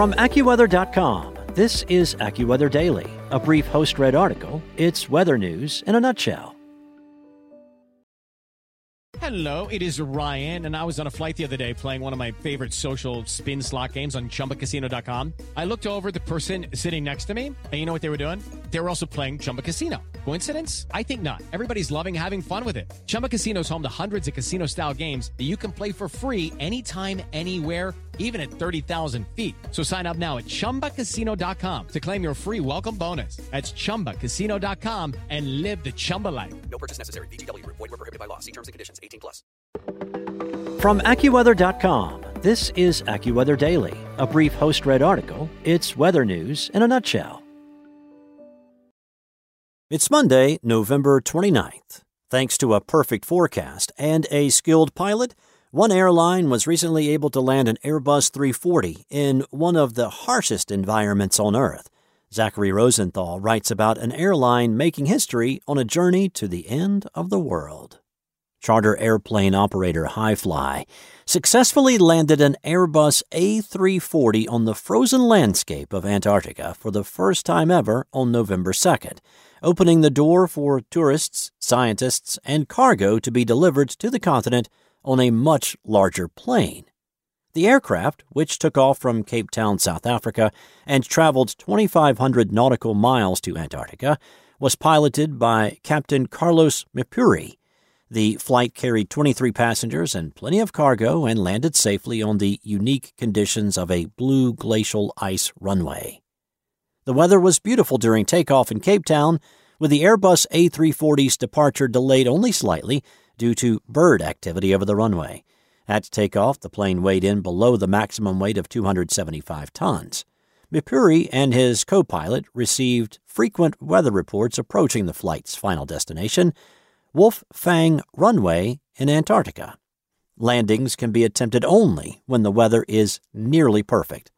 From AccuWeather.com, this is AccuWeather Daily, a brief host read article. It's weather news in a nutshell. Hello, it is Ryan, and I was on a flight the other day playing one of my favorite social spin slot games on chumbacasino.com. I looked over the person sitting next to me, and you know what they were doing? They were also playing Chumba Casino. Coincidence? I think not. Everybody's loving having fun with it. Chumba Casino is home to hundreds of casino style games that you can play for free anytime, anywhere, even at 30,000 feet. So sign up now at chumbacasino.com to claim your free welcome bonus. That's chumbacasino.com and live the Chumba life. No purchase necessary. VGW Group. Void were prohibited by law. See terms and conditions. 18 plus. From AccuWeather.com, this is AccuWeather Daily, a brief host read article. It's weather news in a nutshell. It's Monday, November 29th. Thanks to a perfect forecast and a skilled pilot, one airline was recently able to land an Airbus 340 in one of the harshest environments on Earth. Zachary Rosenthal writes about an airline making history on a journey to the end of the world. Charter airplane operator Hi-Fly successfully landed an Airbus A340 on the frozen landscape of Antarctica for the first time ever on November 2nd opening the door for tourists, scientists, and cargo to be delivered to the continent on a much larger plane. The aircraft, which took off from Cape Town, South Africa, and traveled 2,500 nautical miles to Antarctica, was piloted by Captain Carlos Mirpuri. The flight carried 23 passengers and plenty of cargo and landed safely on the unique conditions of a blue glacial ice runway. The weather was beautiful during takeoff in Cape Town, with the Airbus A340's departure delayed only slightly due to bird activity over the runway. At takeoff, the plane weighed in below the maximum weight of 275 tons. Mirpuri and his co pilot received frequent weather reports approaching the flight's final destination, Wolf Fang Runway in Antarctica. Landings can be attempted only when the weather is nearly perfect.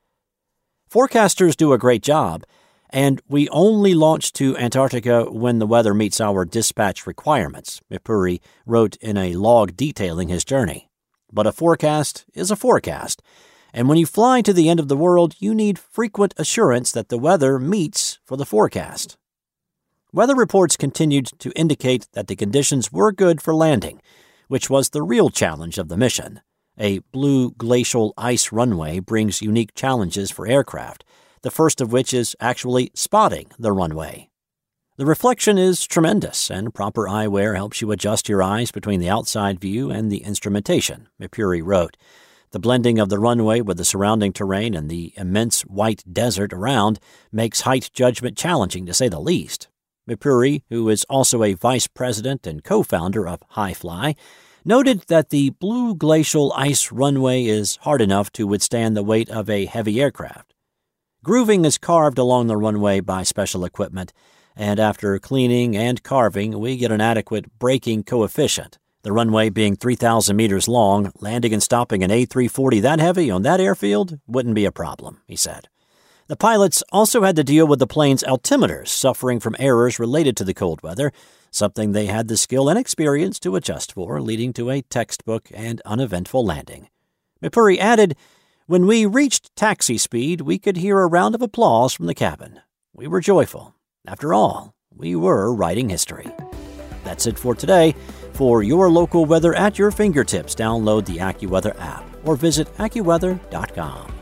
Forecasters do a great job and we only launch to Antarctica when the weather meets our dispatch requirements, Mirpuri wrote in a log detailing his journey. But a forecast is a forecast, and when you fly to the end of the world, you need frequent assurance that the weather meets for the forecast. Weather reports continued to indicate that the conditions were good for landing, which was the real challenge of the mission. A blue glacial ice runway brings unique challenges for aircraft the first of which is actually spotting the runway. The reflection is tremendous, and proper eyewear helps you adjust your eyes between the outside view and the instrumentation, Mirpuri wrote. The blending of the runway with the surrounding terrain and the immense white desert around makes height judgment challenging, to say the least. Mirpuri, who is also a vice president and co founder of Hi-Fly, noted that the blue glacial ice runway is hard enough to withstand the weight of a heavy aircraft. Grooving is carved along the runway by special equipment, and after cleaning and carving, we get an adequate braking coefficient. The runway being 3,000 meters long, landing and stopping an A340 that heavy on that airfield wouldn't be a problem, he said. The pilots also had to deal with the plane's altimeters suffering from errors related to the cold weather, something they had the skill and experience to adjust for, leading to a textbook and uneventful landing. Mirpuri added, when we reached taxi speed, we could hear a round of applause from the cabin. We were joyful. After all, we were writing history. That's it for today. For your local weather at your fingertips, download the AccuWeather app or visit AccuWeather.com.